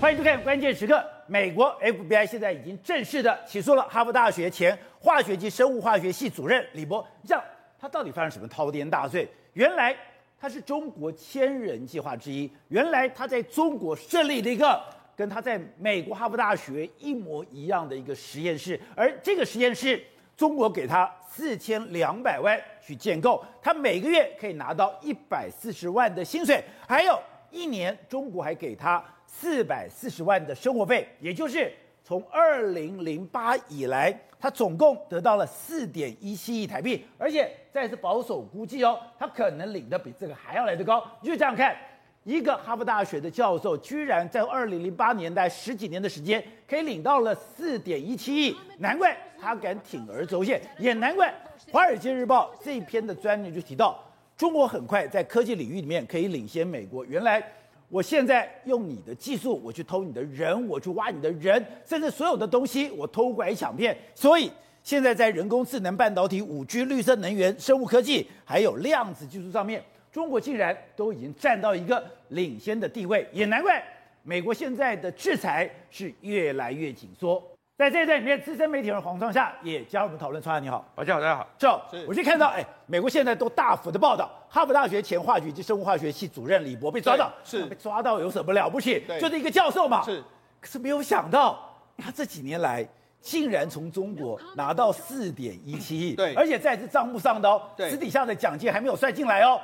欢迎收看《关键时刻》。美国 FBI 现在已经正式的起诉了哈佛大学前化学及生物化学系主任李博。这样，他到底犯了什么滔天大罪？原来他是中国千人计划之一。原来他在中国设立了一个跟他在美国哈佛大学一模一样的一个实验室，而这个实验室，中国给他四千两百万去建构，他每个月可以拿到一百四十万的薪水，还有一年中国还给他。四百四十万的生活费，也就是从二零零八以来，他总共得到了四点一七亿台币，而且再次保守估计哦，他可能领的比这个还要来得高。你就这样看，一个哈佛大学的教授，居然在二零零八年代十几年的时间，可以领到了四点一七亿，难怪他敢铤而走险，也难怪《华尔街日报》这篇的专栏就提到，中国很快在科技领域里面可以领先美国。原来。我现在用你的技术，我去偷你的人，我去挖你的人，甚至所有的东西我偷拐抢骗。所以现在在人工智能、半导体、五 G、绿色能源、生物科技，还有量子技术上面，中国竟然都已经占到一个领先的地位，也难怪美国现在的制裁是越来越紧缩。在这一段里面，资深媒体人黄创夏也加入我们讨论。创夏你好，大家好，大家好。是，我就看到，哎，美国现在都大幅的报道，哈佛大学前化学及生物化学系主任李博被抓到，是被抓到有什么了不起？就是一个教授嘛。是，可是没有想到，他这几年来竟然从中国拿到四点一七亿，对，而且在这账目上的哦，私底下的奖金还没有算进来哦，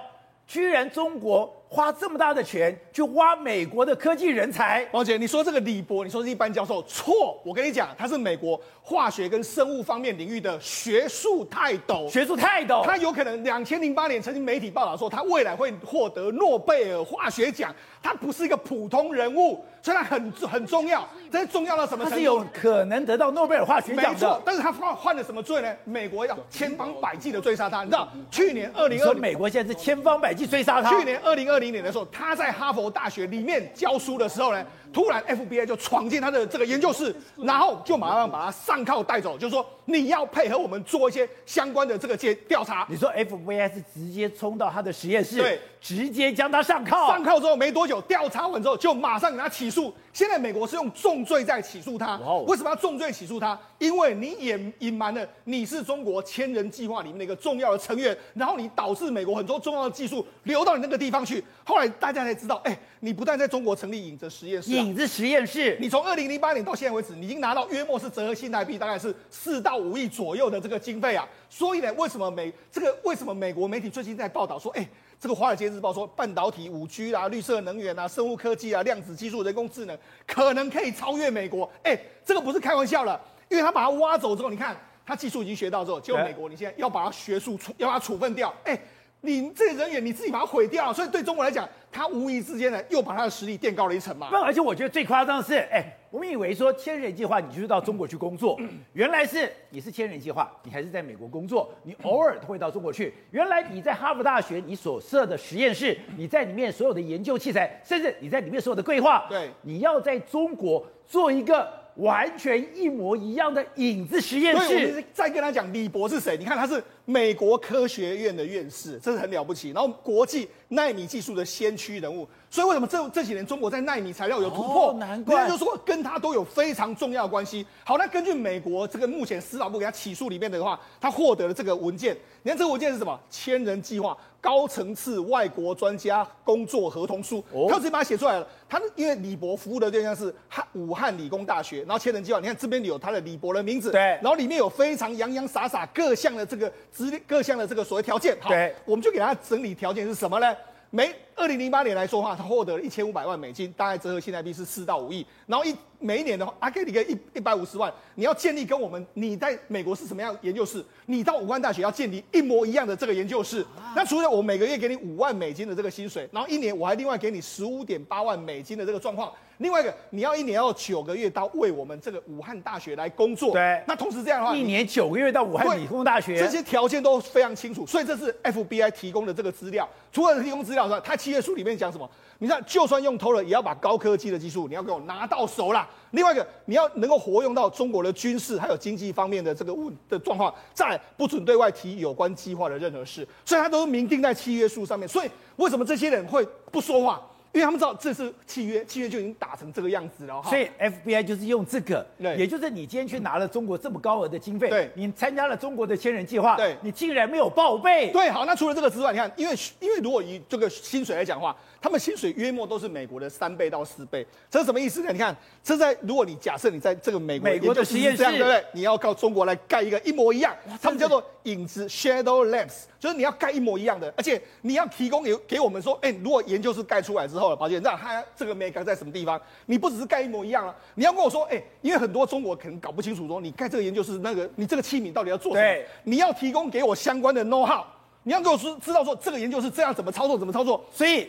居然中国。花这么大的钱去挖美国的科技人才，王姐，你说这个李博，你说是一般教授，错。我跟你讲，他是美国化学跟生物方面领域的学术泰斗，学术泰斗。他有可能两千零八年曾经媒体报道说，他未来会获得诺贝尔化学奖。他不是一个普通人物，虽然很很重要，但是重要到什么程度？他是有可能得到诺贝尔化学奖的。没错，但是他犯犯了什么罪呢？美国要千方百计的追杀他。你知道，去年二零二零，美国现在是千方百计追杀他。去年二零二零年的时候，他在。哈佛大学里面教书的时候呢，突然 FBI 就闯进他的这个研究室，然后就马上把他上铐带走，就说你要配合我们做一些相关的这个调调查。你说 FBI 是直接冲到他的实验室，对，直接将他上铐。上铐之后没多久，调查完之后就马上给他起诉。现在美国是用重罪在起诉他。为什么要重罪起诉他？因为你隐隐瞒了你是中国千人计划里面的一个重要的成员，然后你导致美国很多重要的技术流到你那个地方去。后来大家才知道，哎，你不但在中国成立影子实验室，影子实验室，你从二零零八年到现在为止，你已经拿到约莫是折合新台币大概是四到五亿左右的这个经费啊。所以呢，为什么美这个为什么美国媒体最近在报道说，哎？这个《华尔街日报》说，半导体、五 G 啊、绿色能源啊、生物科技啊、量子技术、人工智能，可能可以超越美国。哎，这个不是开玩笑了，因为他把它挖走之后，你看他技术已经学到之后，结果美国你现在要把它学术处，要把它处分掉。哎。你这个人员你自己把它毁掉，所以对中国来讲，他无意之间呢又把他的实力垫高了一层嘛。不，而且我觉得最夸张的是，哎，我们以为说千人计划你就是到中国去工作，原来是你是千人计划，你还是在美国工作，你偶尔会到中国去。原来你在哈佛大学你所设的实验室，你在里面所有的研究器材，甚至你在里面所有的规划，对，你要在中国做一个。完全一模一样的影子实验室。所以我们再跟他讲，李博是谁？你看他是美国科学院的院士，这是很了不起。然后国际纳米技术的先驱人物。所以为什么这这几年中国在纳米材料有突破？哦、难怪。就是说跟他都有非常重要的关系。好，那根据美国这个目前司法部给他起诉里面的话，他获得了这个文件。你看这个文件是什么？千人计划。高层次外国专家工作合同书，他直接把它写出来了。他因为李博服务的对象是汉武汉理工大学，然后千人计划，你看这边有他的李博的名字，对，然后里面有非常洋洋洒洒各项的这个资各项的这个所谓条件，好，对，我们就给他整理条件是什么呢？每二零零八年来说的话，他获得了一千五百万美金，大概折合现在币是四到五亿，然后一。每一年的话，啊，给你个一一百五十万，你要建立跟我们你在美国是什么样的研究室，你到武汉大学要建立一模一样的这个研究室。那除了我每个月给你五万美金的这个薪水，然后一年我还另外给你十五点八万美金的这个状况。另外一个，你要一年要九个月到为我们这个武汉大学来工作。对。那同时这样的话，一年九个月到武汉理工大学，这些条件都非常清楚。所以这是 FBI 提供的这个资料。除了提供资料之外，他契约书里面讲什么？你看，就算用偷了，也要把高科技的技术你要给我拿到手啦。另外一个，你要能够活用到中国的军事还有经济方面的这个问的状况，再不准对外提有关计划的任何事。所以，他都明定在契约书上面。所以，为什么这些人会不说话？因为他们知道这是契约，契约就已经打成这个样子了哈。所以 FBI 就是用这个，对也就是你今天去拿了中国这么高额的经费，对你参加了中国的千人计划，对你竟然没有报备。对，好，那除了这个之外，你看，因为因为如果以这个薪水来讲的话，他们薪水约莫都是美国的三倍到四倍，这是什么意思呢？你看，这在如果你假设你在这个美国美国的实验室，这样对不对？你要靠中国来盖一个一模一样，他们叫做影子 （shadow labs），就是你要盖一模一样的，而且你要提供给给我们说，哎，如果研究室盖出来之后了，宝杰，那它这个 mega 在什么地方？你不只是盖一模一样啊，你要跟我说，哎，因为很多中国可能搞不清楚说，你盖这个研究室那个，你这个器皿到底要做什么？对，你要提供给我相关的 know how，你要给我说知道说这个研究室这样怎么操作，怎么操作，所以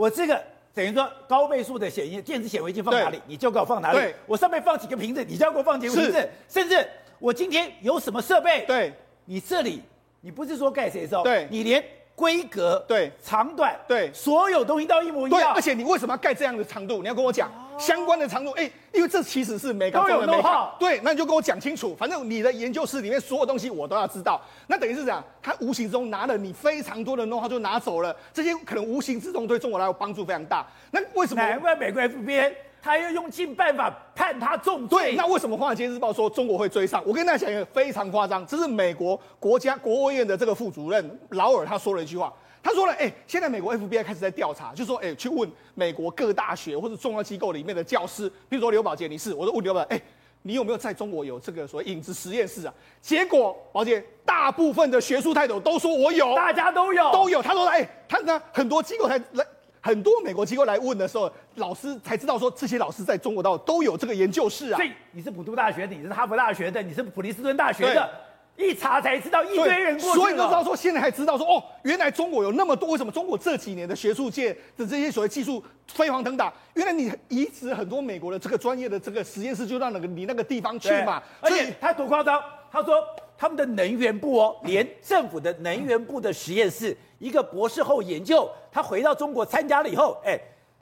我这个。等于说高倍数的显影电子显微镜放哪里，你就给我放哪里。我上面放几个瓶子，你就要给我放几个瓶子。甚至我今天有什么设备，对，你这里你不是说盖谁的时候，对，你连规格、对，长短、对，所有东西都一模一样。对，而且你为什么要盖这样的长度？你要跟我讲。相关的长度，哎、欸，因为这其实是每个人的 know-how，对，那你就跟我讲清楚。反正你的研究室里面所有东西我都要知道。那等于是这样，他无形中拿了你非常多的 know-how 就拿走了，这些可能无形之中对中国来说帮助非常大。那为什么？难怪美国 FBI 他要用尽办法判他重罪。对，那为什么《华尔街日报》说中国会追上？我跟大家讲一个非常夸张，这是美国国家国务院的这个副主任劳尔他说了一句话。他说了，哎、欸，现在美国 FBI 开始在调查，就说，哎、欸，去问美国各大学或者重要机构里面的教师，比如说刘宝杰，你是，我就问刘宝，哎、欸，你有没有在中国有这个所谓影子实验室啊？结果，宝杰，大部分的学术泰斗都说我有，大家都有，都有。他说，哎、欸，他呢，很多机构才来，很多美国机构来问的时候，老师才知道说，这些老师在中国都都有这个研究室啊。所以你是普渡大学的，你是哈佛大学的，你是普林斯顿大学的。一查才知道一堆人过去，所以都知道说，现在还知道说哦，原来中国有那么多。为什么中国这几年的学术界的这些所谓技术飞黄腾达？原来你移植很多美国的这个专业的这个实验室，就让那个你那个地方去嘛。而且他多夸张，他说他们的能源部哦，连政府的能源部的实验室，一个博士后研究，他回到中国参加了以后，哎，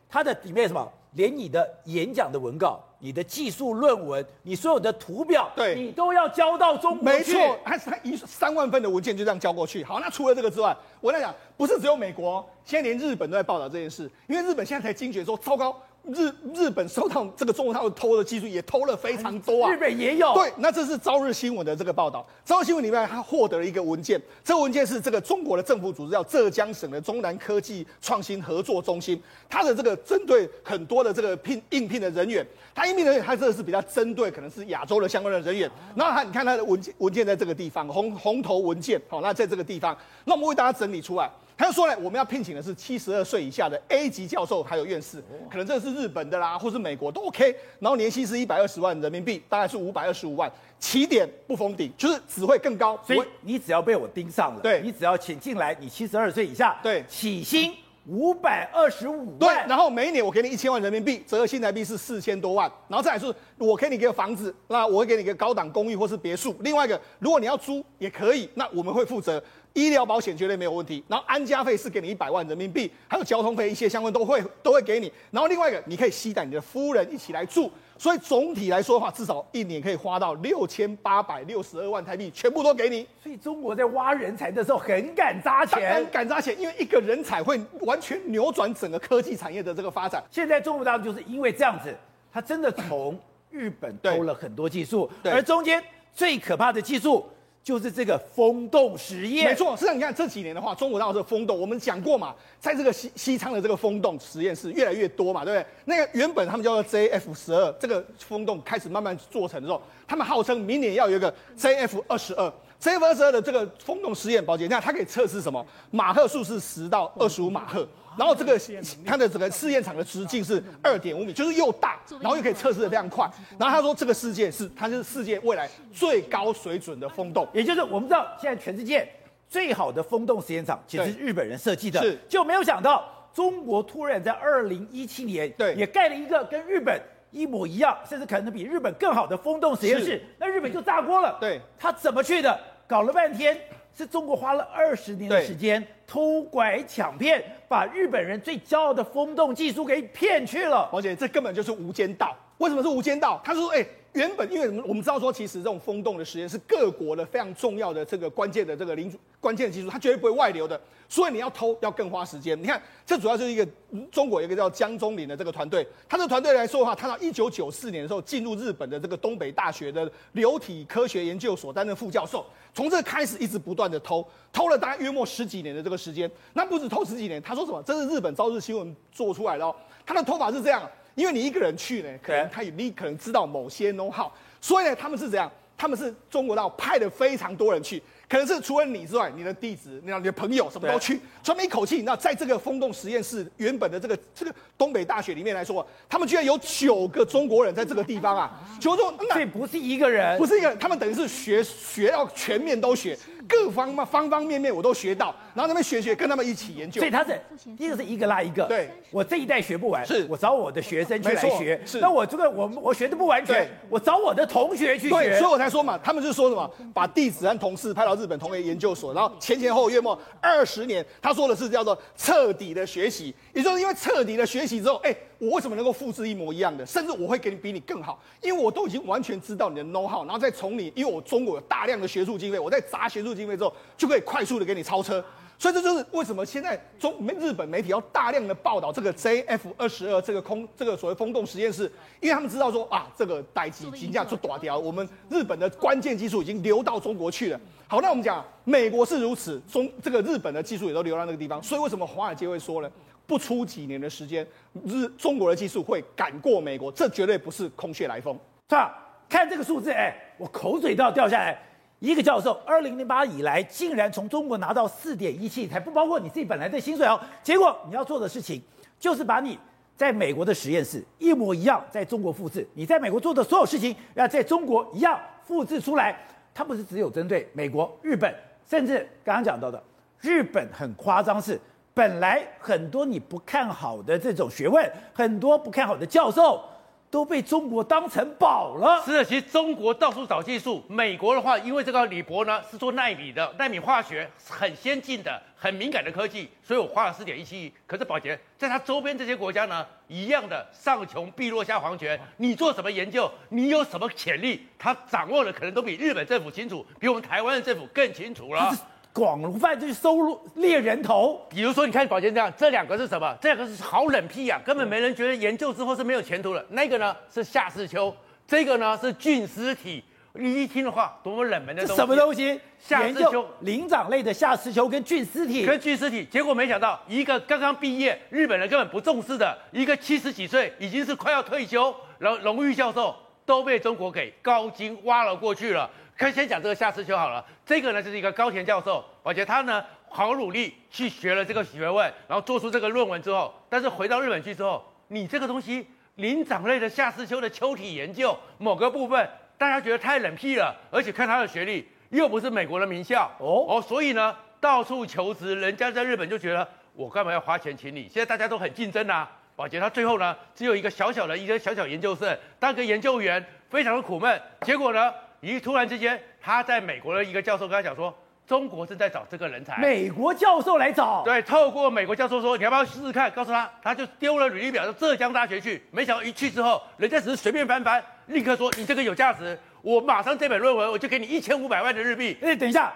他的里面什么？连你的演讲的文稿、你的技术论文、你所有的图表，对，你都要交到中国去。没错，他一三万份的文件就这样交过去。好，那除了这个之外，我跟你讲，不是只有美国，现在连日本都在报道这件事，因为日本现在才惊觉说，糟糕。日日本收到这个中国大陆偷的技术也偷了非常多啊，日本也有。对，那这是朝日新闻的这个报道。朝日新闻里面他获得了一个文件，这个文件是这个中国的政府组织叫浙江省的中南科技创新合作中心，它的这个针对很多的这个聘应聘的人员，他应聘的人员他这个是比较针对可能是亚洲的相关的人员。然后他你看他的文件文件在这个地方红红头文件，好，那在这个地方，那我们为大家整理出来。他就说呢，我们要聘请的是七十二岁以下的 A 级教授，还有院士，可能这是日本的啦，或是美国都 OK。然后年薪是一百二十万人民币，大概是五百二十五万，起点不封顶，就是只会更高。所以你只要被我盯上了，对，你只要请进来，你七十二岁以下，对，起薪五百二十五万，对，然后每一年我给你一千万人民币，折合新台币是四千多万。然后再来是，我给你一个房子，那我会给你一个高档公寓或是别墅。另外一个，如果你要租也可以，那我们会负责。医疗保险绝对没有问题，然后安家费是给你一百万人民币，还有交通费一些相关都会都会给你。然后另外一个，你可以吸带你的夫人一起来住，所以总体来说的话，至少一年可以花到六千八百六十二万台币，全部都给你。所以中国在挖人才的时候很敢砸钱，很敢砸钱，因为一个人才会完全扭转整个科技产业的这个发展。现在中国大陆就是因为这样子，他真的从日本偷了很多技术，而中间最可怕的技术。就是这个风洞实验，没错。实际上，你看这几年的话，中国大陆这个风洞，我们讲过嘛，在这个西西昌的这个风洞实验室越来越多嘛，对不对？那个原本他们叫做 JF 十二，这个风洞开始慢慢做成的时候，他们号称明年要有一个 JF 二十二，JF 二十二的这个风洞实验，宝杰，你看它可以测试什么？马赫数是十到二十五马赫。然后这个它的整个试验场的直径是二点五米，就是又大，然后又可以测试的非常快。然后他说这个世界是，它就是世界未来最高水准的风洞，也就是我们知道现在全世界最好的风洞实验场其实是日本人设计的，是。就没有想到中国突然在二零一七年对。也盖了一个跟日本一模一样，甚至可能比日本更好的风洞实验室，那日本就炸锅了。对，他怎么去的？搞了半天是中国花了二十年的时间。偷拐抢骗，把日本人最骄傲的风洞技术给骗去了。而且这根本就是无间道。为什么是无间道？他说：“哎。”原本因为我们我们知道说，其实这种风洞的实验是各国的非常重要的这个关键的这个领主关键技术，它绝对不会外流的。所以你要偷要更花时间。你看，这主要就是一个中国一个叫江忠林的这个团队，他这团队来说的话，他到一九九四年的时候进入日本的这个东北大学的流体科学研究所担任副教授，从这开始一直不断的偷，偷了大概约莫十几年的这个时间。那不止偷十几年，他说什么？这是日本朝日新闻做出来的哦。他的偷法是这样。因为你一个人去呢，可能他也你可能知道某些 know how，所以呢，他们是怎样？他们是中国到派了非常多人去。可能是除了你之外，你的弟子、你的朋友什么都去，专门一口气。你知道，在这个风洞实验室原本的这个这个东北大学里面来说，他们居然有九个中国人在这个地方啊！九个，所以不是一个人，不是一个人，他们等于是学学要全面都学，各方嘛方方面面我都学到，然后他们学学跟他们一起研究。所以他是第一个是一个拉一个，对，我这一代学不完，是。我找我的学生去来学，是。那我这个我我学的不完全，我找我的同学去学，对，所以我才说嘛，他们就说什么，把弟子和同事派到日本同业研究所。然后前前后后约莫二十年，他说的是叫做彻底的学习，也就是因为彻底的学习之后，哎，我为什么能够复制一模一样的，甚至我会给你比你更好，因为我都已经完全知道你的 know how，然后再从你，因为我中国有大量的学术经费，我在砸学术经费之后，就可以快速的给你超车。所以这就是为什么现在中日本媒体要大量的报道这个 JF 二十二这个空这个所谓风洞实验室，因为他们知道说啊，这个代志金价就大条，我们日本的关键技术已经流到中国去了。好，那我们讲美国是如此，中这个日本的技术也都流到那个地方，所以为什么华尔街会说呢？不出几年的时间，日中国的技术会赶过美国，这绝对不是空穴来风。是吧？看这个数字，哎，我口水都要掉下来。一个教授，二零零八以来竟然从中国拿到四点一七，还不包括你自己本来的薪水哦。结果你要做的事情，就是把你在美国的实验室一模一样在中国复制，你在美国做的所有事情要在中国一样复制出来。它不是只有针对美国、日本，甚至刚刚讲到的日本很夸张，是本来很多你不看好的这种学问，很多不看好的教授。都被中国当成宝了。是的，其实中国到处找技术。美国的话，因为这个李博呢是做纳米的，纳米化学很先进的、很敏感的科技，所以我花了四点一七亿。可是宝洁在他周边这些国家呢，一样的上穷碧落下黄泉。你做什么研究？你有什么潜力？他掌握的可能都比日本政府清楚，比我们台湾的政府更清楚了。广泛犯就是收入猎人头，比如说你看宝杰这样，这两个是什么？这两个是好冷僻啊，根本没人觉得研究之后是没有前途的。那个呢是夏世秋，这个呢是菌丝体。你一听的话，多么冷门的东西！什么东西？夏世秋灵长类的夏世秋跟菌丝体，跟菌丝体。结果没想到，一个刚刚毕业，日本人根本不重视的，一个七十几岁已经是快要退休，然后荣誉教授都被中国给高薪挖了过去了。可以先讲这个夏思秋好了，这个呢就是一个高田教授，而且他呢好努力去学了这个学问，然后做出这个论文之后，但是回到日本去之后，你这个东西灵长类的夏思秋的秋体研究某个部分，大家觉得太冷僻了，而且看他的学历又不是美国的名校哦哦，所以呢到处求职，人家在日本就觉得我干嘛要花钱请你？现在大家都很竞争啊，宝杰他最后呢只有一个小小的一个小小研究生，当个研究员非常的苦闷，结果呢？一突然之间，他在美国的一个教授跟他讲说，中国正在找这个人才。美国教授来找？对，透过美国教授说，你要不要试试看？告诉他，他就丢了履历表到浙江大学去。没想到一去之后，人家只是随便翻翻，立刻说你这个有价值，我马上这本论文我就给你一千五百万的日币。哎，等一下，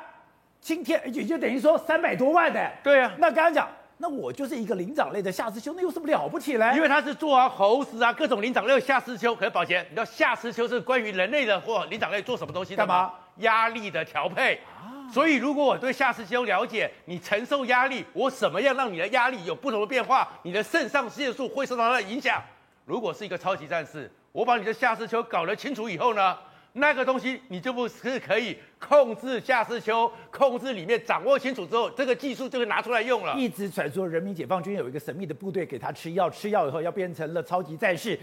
今天也就等于说三百多万的。对啊，那刚刚讲。那我就是一个灵长类的夏世秋，那有什么了不起嘞？因为他是做啊猴子啊各种灵长类的夏世秋。可是宝杰，你知道夏世秋是关于人类的或灵长类做什么东西的吗？干嘛？压力的调配。啊。所以如果我对夏世秋了解，你承受压力，我怎么样让你的压力有不同的变化？你的肾上腺素会受到它的影响。如果是一个超级战士，我把你的夏世秋搞得清楚以后呢？那个东西你就不是可以控制夏世秋，控制里面掌握清楚之后，这个技术就会拿出来用了。一直传说人民解放军有一个神秘的部队给他吃药，吃药以后要变成了超级战士，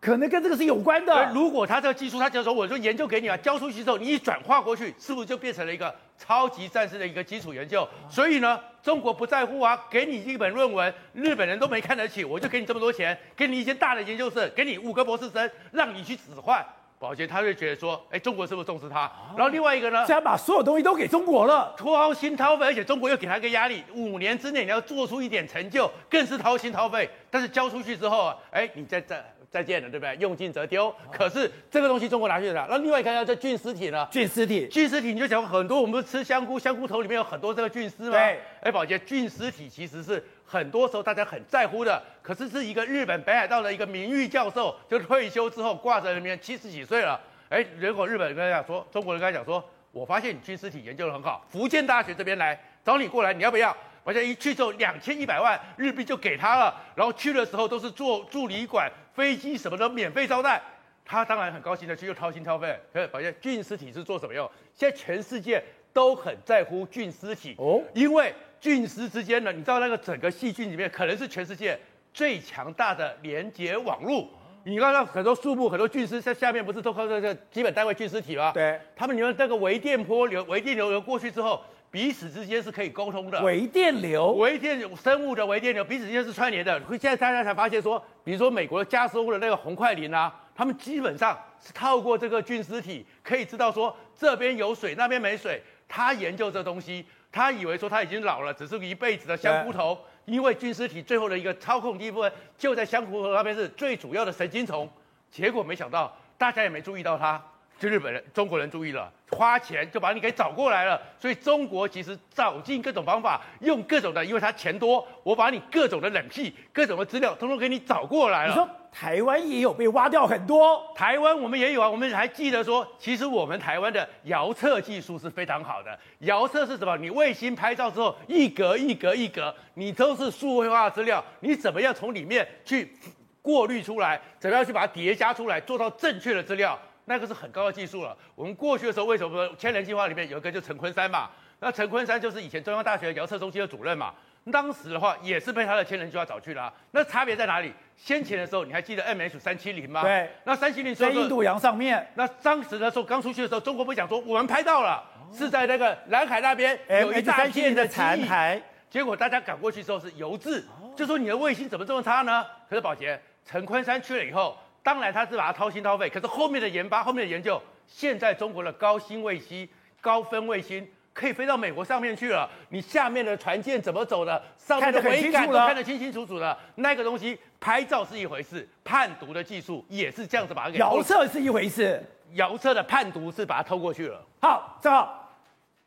可能跟这个是有关的。如果他这个技术，他就说我就研究给你啊，交出去之后你一转化过去，是不是就变成了一个超级战士的一个基础研究？所以呢，中国不在乎啊，给你一本论文，日本人都没看得起，我就给你这么多钱，给你一间大的研究室，给你五个博士生，让你去使唤。宝洁他就觉得说，哎，中国是不是重视他？然后另外一个呢，现在把所有东西都给中国了，掏心掏肺，而且中国又给他一个压力，五年之内你要做出一点成就，更是掏心掏肺。但是交出去之后啊，哎，你再再再见了，对不对？用尽则丢。可是这个东西中国拿去了。那另外一个要这菌丝体呢？菌丝体，菌丝体你就讲很多，我们吃香菇，香菇头里面有很多这个菌丝嘛？对。哎，宝洁，菌丝体其实是。很多时候大家很在乎的，可是是一个日本北海道的一个名誉教授，就退休之后挂在那边，七十几岁了。哎，结果日本人跟他讲说，中国人跟他讲说，我发现你菌丝体研究得很好，福建大学这边来找你过来，你要不要？而且一去之后两千一百万日币就给他了，然后去的时候都是坐助理馆，飞机什么的免费招待，他当然很高兴的去，又掏心掏肺。可是发现菌丝体是做什么用？现在全世界都很在乎菌丝体哦，因为。菌丝之间呢，你知道那个整个细菌里面可能是全世界最强大的连接网络。你看到很多树木、很多菌丝在下面，不是都靠这个基本单位菌丝体吗？对，他们你们那个微电波流、微电流流过去之后，彼此之间是可以沟通的。微电流，微电生物的微电流，彼此之间是串联的。现在大家才发现说，比如说美国的加州的那个红桧林啊，他们基本上是透过这个菌丝体，可以知道说这边有水，那边没水。他研究这东西。他以为说他已经老了，只是一辈子的香菇头，因为菌丝体最后的一个操控的一部分就在香菇头那边是最主要的神经丛，结果没想到大家也没注意到他。就日本人、中国人注意了，花钱就把你给找过来了。所以中国其实找尽各种方法，用各种的，因为他钱多，我把你各种的冷僻、各种的资料，通通给你找过来了。你说台湾也有被挖掉很多？台湾我们也有啊，我们还记得说，其实我们台湾的遥测技术是非常好的。遥测是什么？你卫星拍照之后，一格一格一格，你都是数位化资料，你怎么样从里面去过滤出来？怎么样去把它叠加出来，做到正确的资料？那个是很高的技术了。我们过去的时候，为什么千人计划里面有一个就陈坤山嘛？那陈坤山就是以前中央大学遥测中心的主任嘛。当时的话也是被他的千人计划找去了。那差别在哪里？先前的时候你还记得 MH 三七零吗？对。那三七零在印度洋上面。那当时的时候刚出去的时候，中国不讲说我们拍到了，是在那个南海那边有一大片的残骸。结果大家赶过去之后是油渍，就说你的卫星怎么这么差呢？可是宝杰，陈坤山去了以后。当然，他是把它掏心掏肺，可是后面的研发、后面的研究，现在中国的高新卫星、高分卫星可以飞到美国上面去了。你下面的船舰怎么走的？上面的桅杆都看得清清楚楚的。那个东西拍照是一回事，判读的技术也是这样子把它给。遥测是一回事，遥测的判读是把它偷过去了。好，正好，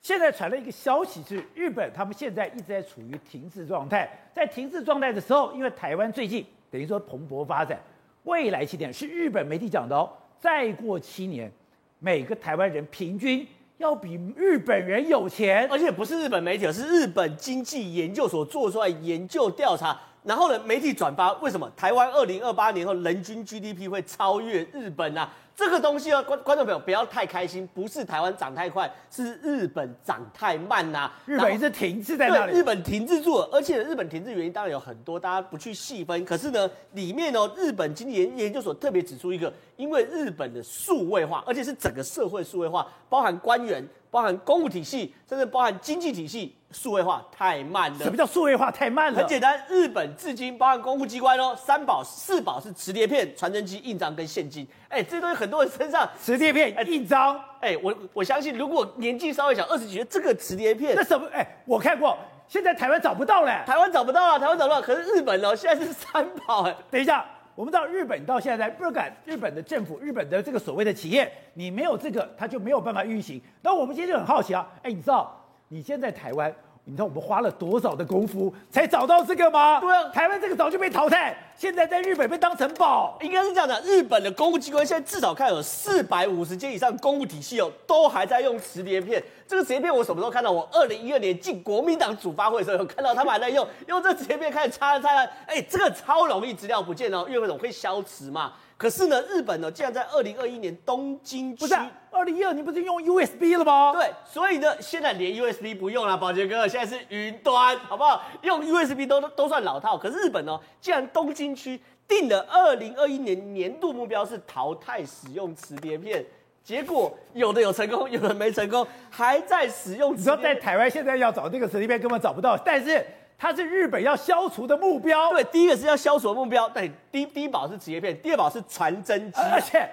现在传了一个消息，是日本他们现在一直在处于停滞状态。在停滞状态的时候，因为台湾最近等于说蓬勃发展。未来七年是日本媒体讲的哦，再过七年，每个台湾人平均要比日本人有钱，而且不是日本媒体，而是日本经济研究所做出来研究调查，然后呢，媒体转发，为什么？台湾二零二八年后人均 GDP 会超越日本啊？这个东西啊，观观众朋友不要太开心，不是台湾涨太快，是日本涨太慢呐、啊。日本一直停滞在那里，日本停滞住了，而且日本停滞原因当然有很多，大家不去细分。可是呢，里面呢，日本经济研研究所特别指出一个，因为日本的数位化，而且是整个社会数位化，包含官员。包含公务体系，甚至包含经济体系，数位化太慢了。什么叫数位化太慢了？很简单，日本至今包含公务机关哦，三宝四宝是磁碟片、传真机、印章跟现金。哎，这些东西很多人身上磁碟片、一张。哎，我我相信，如果年纪稍微小，二十几岁，这个磁碟片，那什么？哎，我看过，现在台湾找不到了。台湾找不到啊，台湾找不到。可是日本呢，现在是三宝。哎，等一下。我们到日本到现在不敢，日本的政府、日本的这个所谓的企业，你没有这个，它就没有办法运行。那我们今天就很好奇啊，哎，你知道你现在台湾？你知道我们花了多少的功夫才找到这个吗？对啊，台湾这个早就被淘汰，现在在日本被当成宝。应该是这样的，日本的公务机关现在至少看有四百五十间以上公务体系哦，都还在用磁碟片。这个磁碟片我什么时候看到？我二零一二年进国民党主发会的时候有看到他们还在用，用这磁碟片开始插插。哎，这个超容易资料不见哦，因为为什么会消磁嘛？可是呢，日本呢，竟然在二零二一年东京不是二零一二年不是用 USB 了吗？对，所以呢，现在连 USB 不用了，宝杰哥，现在是云端，好不好？用 USB 都都算老套。可是日本呢，竟然东京区定了二零二一年年度目标是淘汰使用磁碟片，结果有的有成功，有的没成功，还在使用。你知道在台湾现在要找那个磁碟片根本找不到，但是。它是日本要消除的目标。对，第一个是要消除的目标。对，第一第一宝是职业片，第二宝是传真机。而且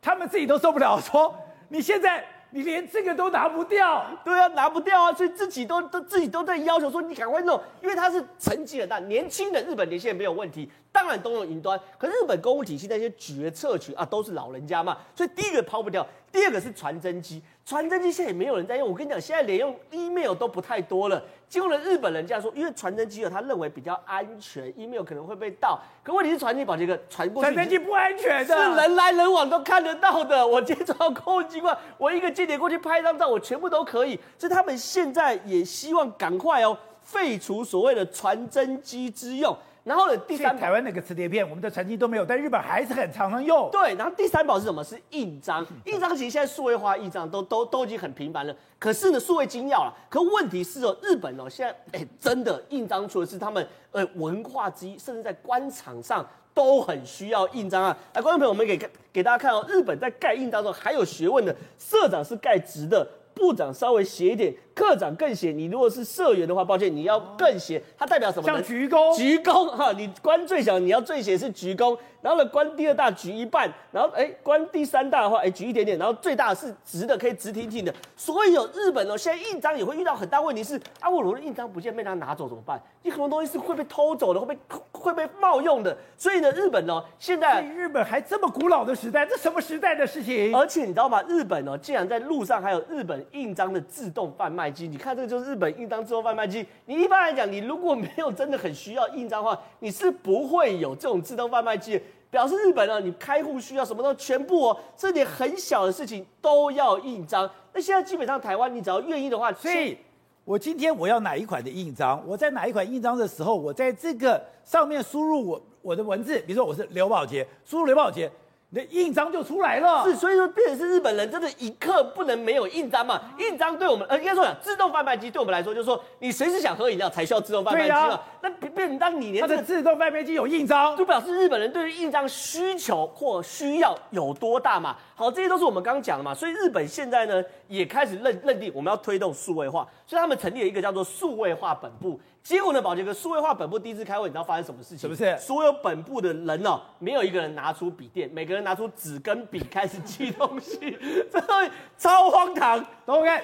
他们自己都受不了，说你现在。你连这个都拿不掉，对啊，拿不掉啊，所以自己都都自己都在要求说你赶快弄，因为他是成绩很大，年轻的日本年轻人没有问题，当然都用云端。可是日本公务体系那些决策群啊，都是老人家嘛，所以第一个抛不掉，第二个是传真机，传真机现在也没有人在用。我跟你讲，现在连用 email 都不太多了。结果呢，日本人这样说，因为传真机有他认为比较安全，email 可能会被盗。可问题是，传真机保洁个传过去，传真机不安全的，是人来人往都看得到的。我今天找到公务机关，我一个间谍过去拍一张照，我全部都可以。所以他们现在也希望赶快哦，废除所谓的传真机之用。然后呢，第三台湾那个磁碟片，我们的传机都没有，但日本还是很常常用。对，然后第三宝是什么？是印章。印章其实现在数位化印章都都都已经很频繁了。可是呢，数位精要了。可问题是哦，日本哦，现在哎，真的印章除了是他们呃文化之一，甚至在官场上都很需要印章啊。来，观众朋友，我们给给大家看哦，日本在盖印章的时候还有学问的，社长是盖直的，部长稍微斜一点。课长更斜，你如果是社员的话，抱歉，你要更斜。它代表什么？像鞠躬。鞠躬哈，你官最小，你要最斜是鞠躬。然后呢，官第二大举一半。然后哎，官第三大的话，哎，举一点点。然后最大的是直的，可以直挺挺的。所以有日本哦，现在印章也会遇到很大问题是，是啊，我的印章不见被他拿走怎么办？你很多东西是会被偷走的，会被会被冒用的。所以呢，日本哦，现在日本还这么古老的时代，这什么时代的事情？而且你知道吗？日本哦，竟然在路上还有日本印章的自动贩卖机。你看这个就是。日本印章自动贩卖机，你一般来讲，你如果没有真的很需要印章的话，你是不会有这种自动贩卖机。表示日本呢，你开户需要什么都全部哦，这点很小的事情都要印章。那现在基本上台湾，你只要愿意的话，所以我今天我要哪一款的印章，我在哪一款印章的时候，我在这个上面输入我我的文字，比如说我是刘宝杰，输入刘宝杰。你的印章就出来了，是，所以说变成是日本人真的一刻不能没有印章嘛？印章对我们，呃，应该说讲自动贩卖机对我们来说，就是说你随时想喝饮料才需要自动贩卖机嘛。那变成当你连它的自动贩卖机有印章，就表示日本人对于印章需求或需要有多大嘛？好，这些都是我们刚刚讲的嘛。所以日本现在呢也开始认认定我们要推动数位化，所以他们成立了一个叫做数位化本部。结果呢，宝杰哥，数位化本部第一次开会，你知道发生什么事情？是不是？所有本部的人哦，没有一个人拿出笔电，每个人拿出纸跟笔开始记东西，这超荒唐。都看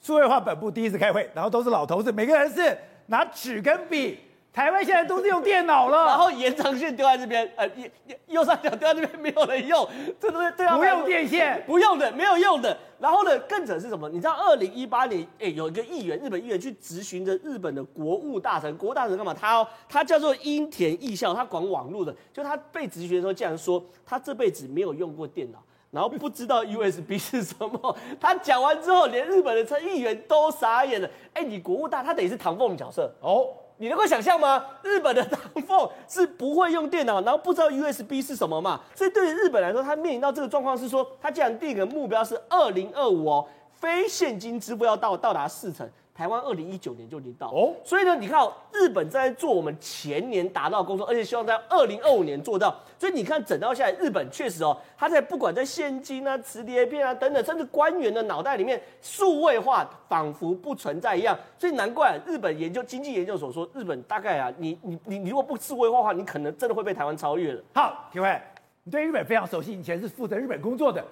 数位化本部第一次开会，然后都是老头子，每个人是拿纸跟笔。台湾现在都是用电脑了，然后延长线丢在这边，呃，右右上角丢在这边，没有人用，这都是对啊，不用电线，不用的，没有用的。然后呢，更扯是什么？你知道，二零一八年，哎，有一个议员，日本议员去质询着日本的国务大臣，国务大臣干嘛？他哦，他叫做樱田义孝，他管网络的，就他被质询的时候，竟然说他这辈子没有用过电脑，然后不知道 USB 是什么。他讲完之后，连日本的议员都傻眼了。哎，你国务大，他等于是唐凤的角色哦。你能够想象吗？日本的唐凤是不会用电脑，然后不知道 USB 是什么嘛？所以对于日本来说，它面临到这个状况是说，它既然定一个目标是二零二五哦，非现金支付要到到达四成。台湾二零一九年就已经到哦，所以呢，你看日本在做我们前年达到的工作，而且希望在二零二五年做到。所以你看，整到下来，日本确实哦，他在不管在现金啊、磁碟片啊等等，甚至官员的脑袋里面数位化仿佛不存在一样。所以难怪日本研究经济研究所说，日本大概啊，你你你你如果不数位化的话，你可能真的会被台湾超越了。好，体会，你对日本非常熟悉，以前是负责日本工作的。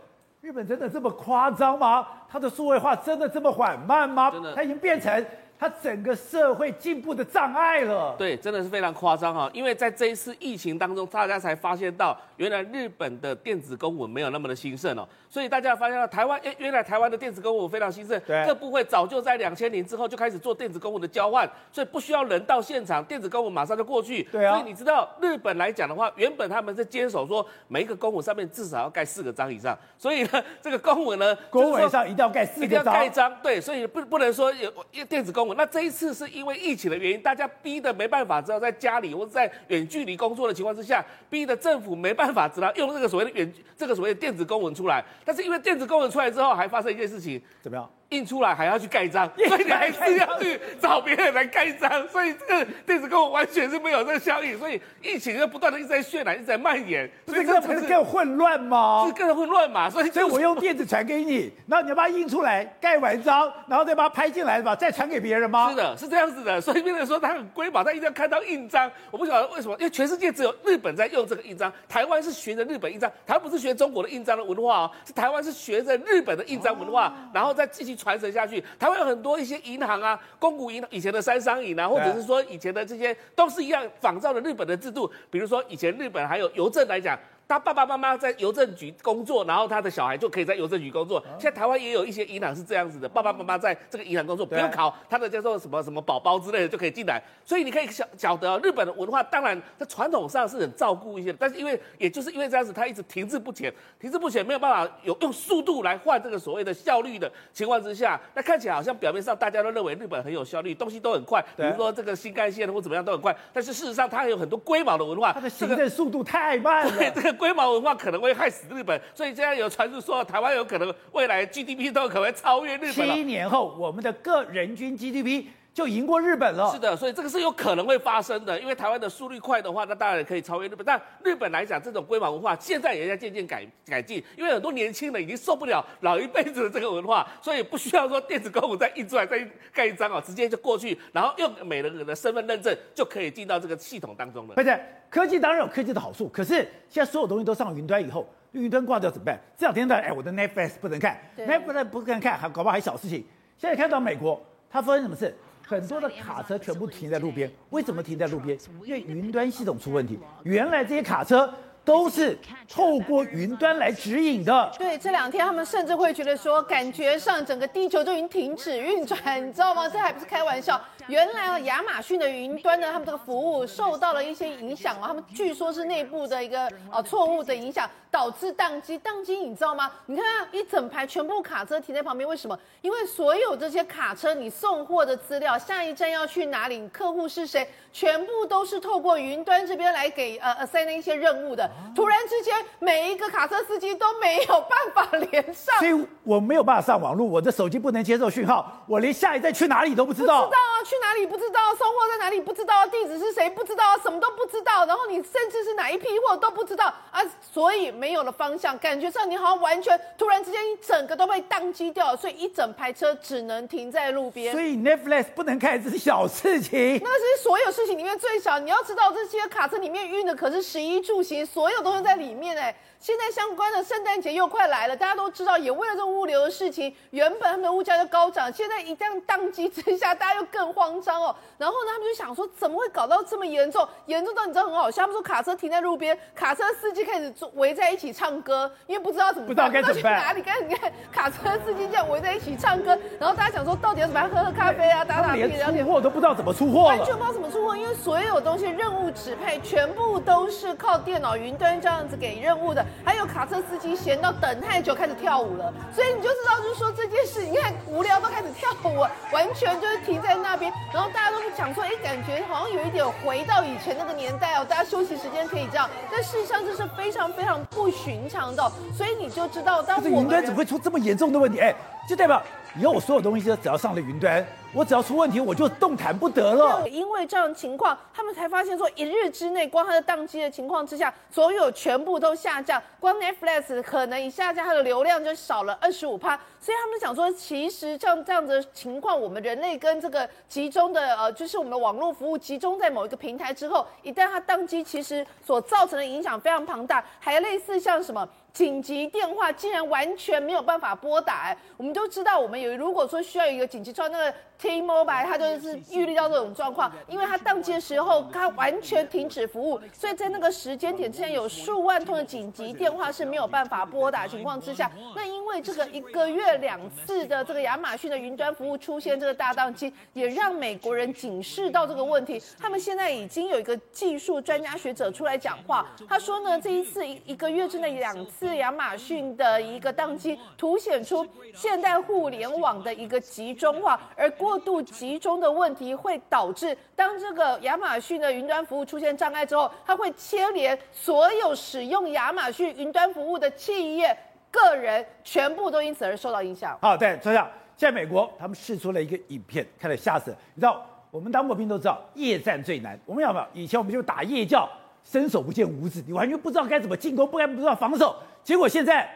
日本真的这么夸张吗？它的数位化真的这么缓慢吗？它已经变成。它整个社会进步的障碍了，对，真的是非常夸张哈。因为在这一次疫情当中，大家才发现到，原来日本的电子公文没有那么的兴盛哦。所以大家发现到台湾，哎，原来台湾的电子公文非常兴盛，对，各部会早就在两千年之后就开始做电子公文的交换，所以不需要人到现场，电子公文马上就过去。对啊。所以你知道日本来讲的话，原本他们是坚守说每一个公文上面至少要盖四个章以上，所以呢，这个公文呢，公文上一定要盖四个章，一定要盖章，对，所以不不能说有电子公文。那这一次是因为疫情的原因，大家逼得没办法，只好在家里或者在远距离工作的情况之下，逼得政府没办法，只能用这个所谓的远这个所谓的电子公文出来。但是因为电子公文出来之后，还发生一件事情，怎么样？印出来还要去盖章，所以你还是要去找别人来盖章，所以这个电子购物完全是没有这个效应，所以疫情就不断的一直在渲染，一直在蔓延，所以这不是更混乱吗？是更混乱嘛？所以所以我用电子传给你，然后你要把它印出来，盖完章，然后再把它拍进来吧，再传给别人吗？是的，是这样子的。所以变成说他很龟毛，他一定要看到印章。我不晓得为什么，因为全世界只有日本在用这个印章，台湾是学着日本印章，台湾不是学中国的印章的文化哦，是台湾是学着日本的印章文化，哦、然后再继续。传承下去，台湾有很多一些银行啊，公股银行以前的三商银啊，或者是说以前的这些，都是一样仿照的日本的制度。比如说以前日本还有邮政来讲。他爸爸妈妈在邮政局工作，然后他的小孩就可以在邮政局工作。现在台湾也有一些银行是这样子的，爸爸妈妈在这个银行工作，不用考他的叫做什么什么宝宝之类的就可以进来。所以你可以晓晓得，日本的文化当然在传统上是很照顾一些，但是因为也就是因为这样子，他一直停滞不前，停滞不前没有办法有用速度来换这个所谓的效率的情况之下，那看起来好像表面上大家都认为日本很有效率，东西都很快，比如说这个新干线或怎么样都很快，但是事实上它还有很多龟毛的文化，它的行政速度太慢了。对，这个龟毛文化可能。会害死日本，所以现在有传出说，台湾有可能未来 GDP 都可能超越日本。七年后，我们的个人均 GDP 就赢过日本了。是的，所以这个是有可能会发生的。因为台湾的速率快的话，那当然可以超越日本。但日本来讲，这种龟毛文化现在也在渐渐改改进，因为很多年轻人已经受不了老一辈子的这个文化，所以不需要说电子公文再印出来再盖一张啊，直接就过去，然后用每人的身份认证就可以进到这个系统当中了。而且科技当然有科技的好处，可是现在所有东西都上云端以后。云端挂掉怎么办？这两天的哎，我的 Netflix 不能看，Netflix 不能看，还搞不好还小事情。现在看到美国，它发生什么事？很多的卡车全部停在路边，为什么停在路边？因为云端系统出问题。原来这些卡车。都是透过云端来指引的。对，这两天他们甚至会觉得说，感觉上整个地球都已经停止运转，你知道吗？这还不是开玩笑。原来啊，亚马逊的云端呢，他们这个服务受到了一些影响啊。他们据说是内部的一个呃错误的影响，导致宕机。宕机，你知道吗？你看啊，一整排全部卡车停在旁边，为什么？因为所有这些卡车，你送货的资料，下一站要去哪里，客户是谁，全部都是透过云端这边来给呃 assign 一些任务的。突然之间，每一个卡车司机都没有办法连上，所以我没有办法上网络，我的手机不能接受讯号，我连下一站去哪里都不知道。不知道啊，去哪里不知道，送货在哪里不知道，地址是谁不知道，什么都不知道。然后你甚至是哪一批货都不知道啊，所以没有了方向，感觉上你好像完全突然之间一整个都被宕机掉了，所以一整排车只能停在路边。所以 Netflix 不能开，这是小事情。那是所有事情里面最小。你要知道，这些卡车里面运的可是食衣住行，所有东西在里面哎。现在相关的圣诞节又快来了，大家都知道，也为了这个物流的事情，原本他们的物价就高涨，现在一旦宕机之下，大家又更慌张哦。然后呢，他们就想说，怎么会搞到这么严重？严重到你知道很好笑，他们说卡车停在路边，卡车司机开始围在一起唱歌，因为不知道怎么办，不知道该去哪里。该你看，卡车司机这样围在一起唱歌，然后大家想说，到底要怎么样喝喝咖啡啊，打打屁，连出货都不知道怎么出货，完全不知道怎么出货，因为所有东西任务指配全部都是靠电脑云端这样子给任务的，还有卡车。司机闲到等太久，开始跳舞了，所以你就知道，就是说这件事，你看无聊都开始跳舞，完全就是停在那边，然后大家都讲说，哎，感觉好像有一点回到以前那个年代哦，大家休息时间可以这样，但事实上这是非常非常不寻常的，所以你就知道，当我们应该怎么会出这么严重的问题？哎，就代表以后我所有东西都只要上了云端。我只要出问题，我就动弹不得了。因为这样情况，他们才发现说，一日之内，光它的宕机的情况之下，所有全部都下降。光 Netflix 可能一下降，它的流量就少了二十五趴。所以他们想说，其实像这样的情况，我们人类跟这个集中的呃，就是我们的网络服务集中在某一个平台之后，一旦它宕机，其实所造成的影响非常庞大，还类似像什么紧急电话竟然完全没有办法拨打。我们都知道，我们有如果说需要一个紧急状那个。T-Mobile 它就是预料到这种状况，因为它宕机的时候，它完全停止服务，所以在那个时间点之前，有数万通的紧急电话是没有办法拨打情况之下，那因为这个一个月两次的这个亚马逊的云端服务出现这个大宕机，也让美国人警示到这个问题。他们现在已经有一个技术专家学者出来讲话，他说呢，这一次一一个月之内两次亚马逊的一个宕机，凸显出现代互联网的一个集中化，而过。过度集中的问题会导致，当这个亚马逊的云端服务出现障碍之后，它会牵连所有使用亚马逊云端服务的企业、个人，全部都因此而受到影响。好，对，所以现在美国他们试出了一个影片，看了吓死。你知道，我们当过兵都知道，夜战最难。我们要不要？以前我们就打夜教，伸手不见五指，你完全不知道该怎么进攻，不该不知道防守。结果现在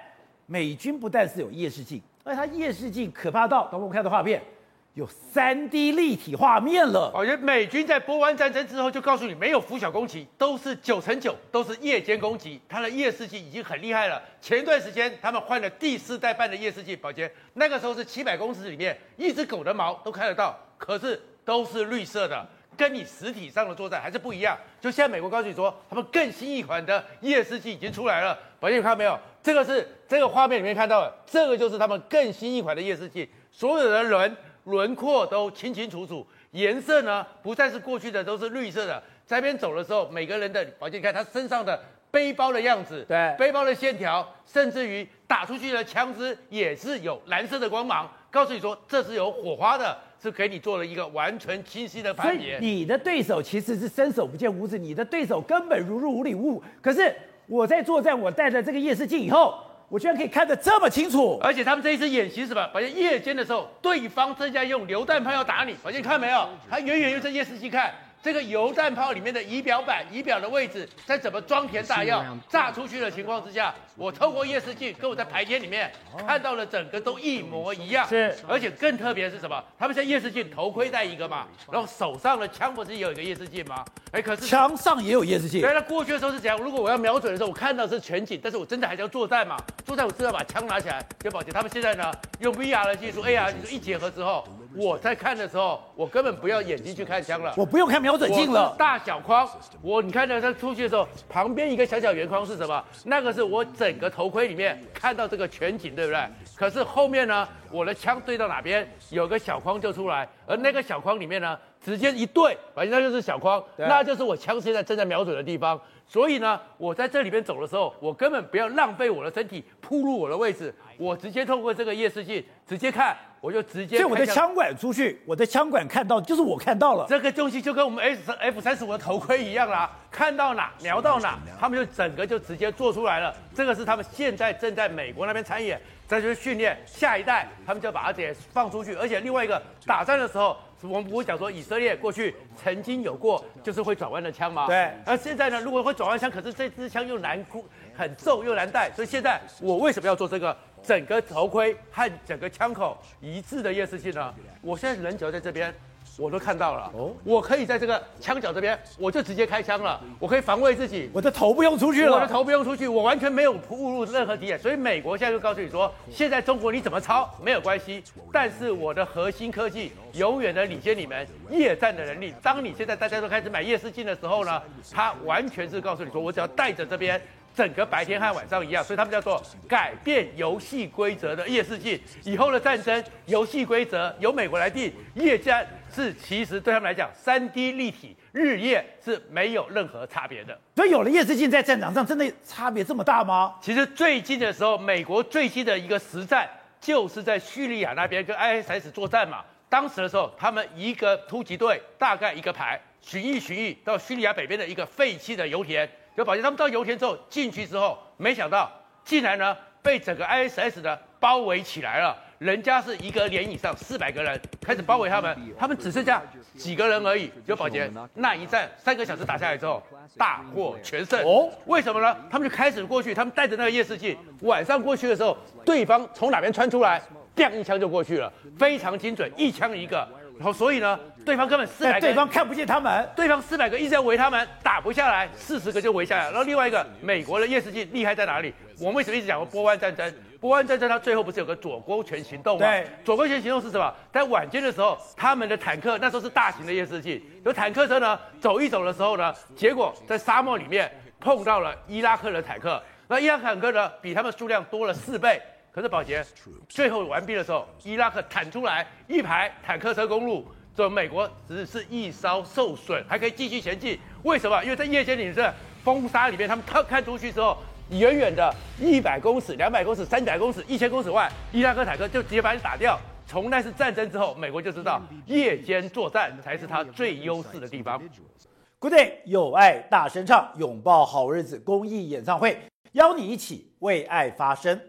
美军不但是有夜视镜，而且它夜视镜可怕到，等我们看的画面。有三 D 立体画面了。而且美军在波湾战争之后就告诉你，没有拂晓攻击，都是九乘九都是夜间攻击。它的夜视镜已经很厉害了。前段时间他们换了第四代半的夜视镜，宝杰那个时候是七百公尺里面一只狗的毛都看得到，可是都是绿色的，跟你实体上的作战还是不一样。就现在美国告诉你说，他们更新一款的夜视镜已经出来了。宝杰你看到没有？这个是这个画面里面看到的，这个就是他们更新一款的夜视镜，所有的人。轮廓都清清楚楚，颜色呢不再是过去的都是绿色的。在那边走的时候，每个人的，宝杰你看他身上的背包的样子，对，背包的线条，甚至于打出去的枪支也是有蓝色的光芒，告诉你说这是有火花的，是给你做了一个完全清晰的判别。你的对手其实是伸手不见五指，你的对手根本如入无里雾。可是我在作战，我带着这个夜视镜以后。我居然可以看得这么清楚，而且他们这一次演习是什么？发现夜间的时候，对方正在用榴弹炮要打你。发现看没有？还远远用这夜视镜看。这个油弹炮里面的仪表板、仪表的位置，在怎么装填炸药、炸出去的情况之下，我透过夜视镜跟我在排天里面看到了整个都一模一样。是，而且更特别的是什么？他们现在夜视镜头盔戴一个嘛，然后手上的枪不是也有一个夜视镜吗？哎，可是枪上也有夜视镜。原来过去的时候是怎样？如果我要瞄准的时候，我看到是全景，但是我真的还是要作战嘛？作战我知道把枪拿起来，就保洁他们现在呢用 VR 的技术，AR 技术一结合之后。我在看的时候，我根本不要眼睛去看枪了，我不用看瞄准镜了。大小框，我你看到他出去的时候，旁边一个小小圆框是什么？那个是我整个头盔里面看到这个全景，对不对？可是后面呢，我的枪对到哪边，有个小框就出来，而那个小框里面呢，直接一对，反正那就是小框，那就是我枪现在正在瞄准的地方。所以呢，我在这里边走的时候，我根本不要浪费我的身体铺入我的位置，我直接透过这个夜视镜直接看，我就直接。所以我的枪管出去，我的枪管看到就是我看到了。这个东西就跟我们 F F 三十五的头盔一样啦，看到哪瞄到哪，他们就整个就直接做出来了。这个是他们现在正在美国那边参演，这就是训练下一代，他们就把它给放出去。而且另外一个打仗的时候。我们不会讲说以色列过去曾经有过就是会转弯的枪吗？对。而现在呢，如果会转弯枪，可是这支枪又难哭，很重又难带，所以现在我为什么要做这个整个头盔和整个枪口一致的夜视镜呢？我现在人只要在这边。我都看到了，哦，我可以在这个枪角这边，我就直接开枪了，我可以防卫自己，我的头不用出去了，我的头不用出去，我完全没有误入任何敌人，所以美国现在就告诉你说，现在中国你怎么抄没有关系，但是我的核心科技永远的领先你们夜战的能力。当你现在大家都开始买夜视镜的时候呢，它完全是告诉你说，我只要带着这边。整个白天和晚上一样，所以他们叫做改变游戏规则的夜视镜。以后的战争游戏规则由美国来定，夜战是其实对他们来讲，三 D 立体日夜是没有任何差别的。所以有了夜视镜，在战场上真的差别这么大吗？其实最近的时候，美国最近的一个实战就是在叙利亚那边跟 ISIS 作战嘛。当时的时候，他们一个突击队大概一个排巡弋巡弋到叙利亚北边的一个废弃的油田。就保洁他们到油田之后进去之后，没想到竟然呢被整个 ISS 呢包围起来了。人家是一个连以上四百个人开始包围他们，他们只剩下几个人而已。就保洁那一战三个小时打下来之后，大获全胜。哦，为什么呢？他们就开始过去，他们带着那个夜视镜，晚上过去的时候，对方从哪边穿出来，砰一枪就过去了，非常精准，一枪一个。然后，所以呢，对方根本四百个，对方看不见他们，对方四百个一直在围他们，打不下来，四十个就围下来。然后另外一个，美国的夜视镜厉害在哪里？我们为什么一直讲过波湾战争？波湾战争它最后不是有个左勾拳行动吗？对，左勾拳行动是什么？在晚间的时候，他们的坦克那时候是大型的夜视镜，有坦克车呢，走一走的时候呢，结果在沙漠里面碰到了伊拉克的坦克，那伊拉克坦克呢，比他们数量多了四倍。可是宝杰，最后完毕的时候，伊拉克坦出来一排坦克车公路，这美国只是一稍受损，还可以继续前进。为什么？因为在夜间里这风沙里面，他们看看出去之后，远远的一百公尺、两百公尺、三百公尺、一千公尺外，伊拉克坦克就直接把你打掉。从那次战争之后，美国就知道夜间作战才是他最优势的地方。Good day，有爱大声唱，拥抱好日子公益演唱会，邀你一起为爱发声。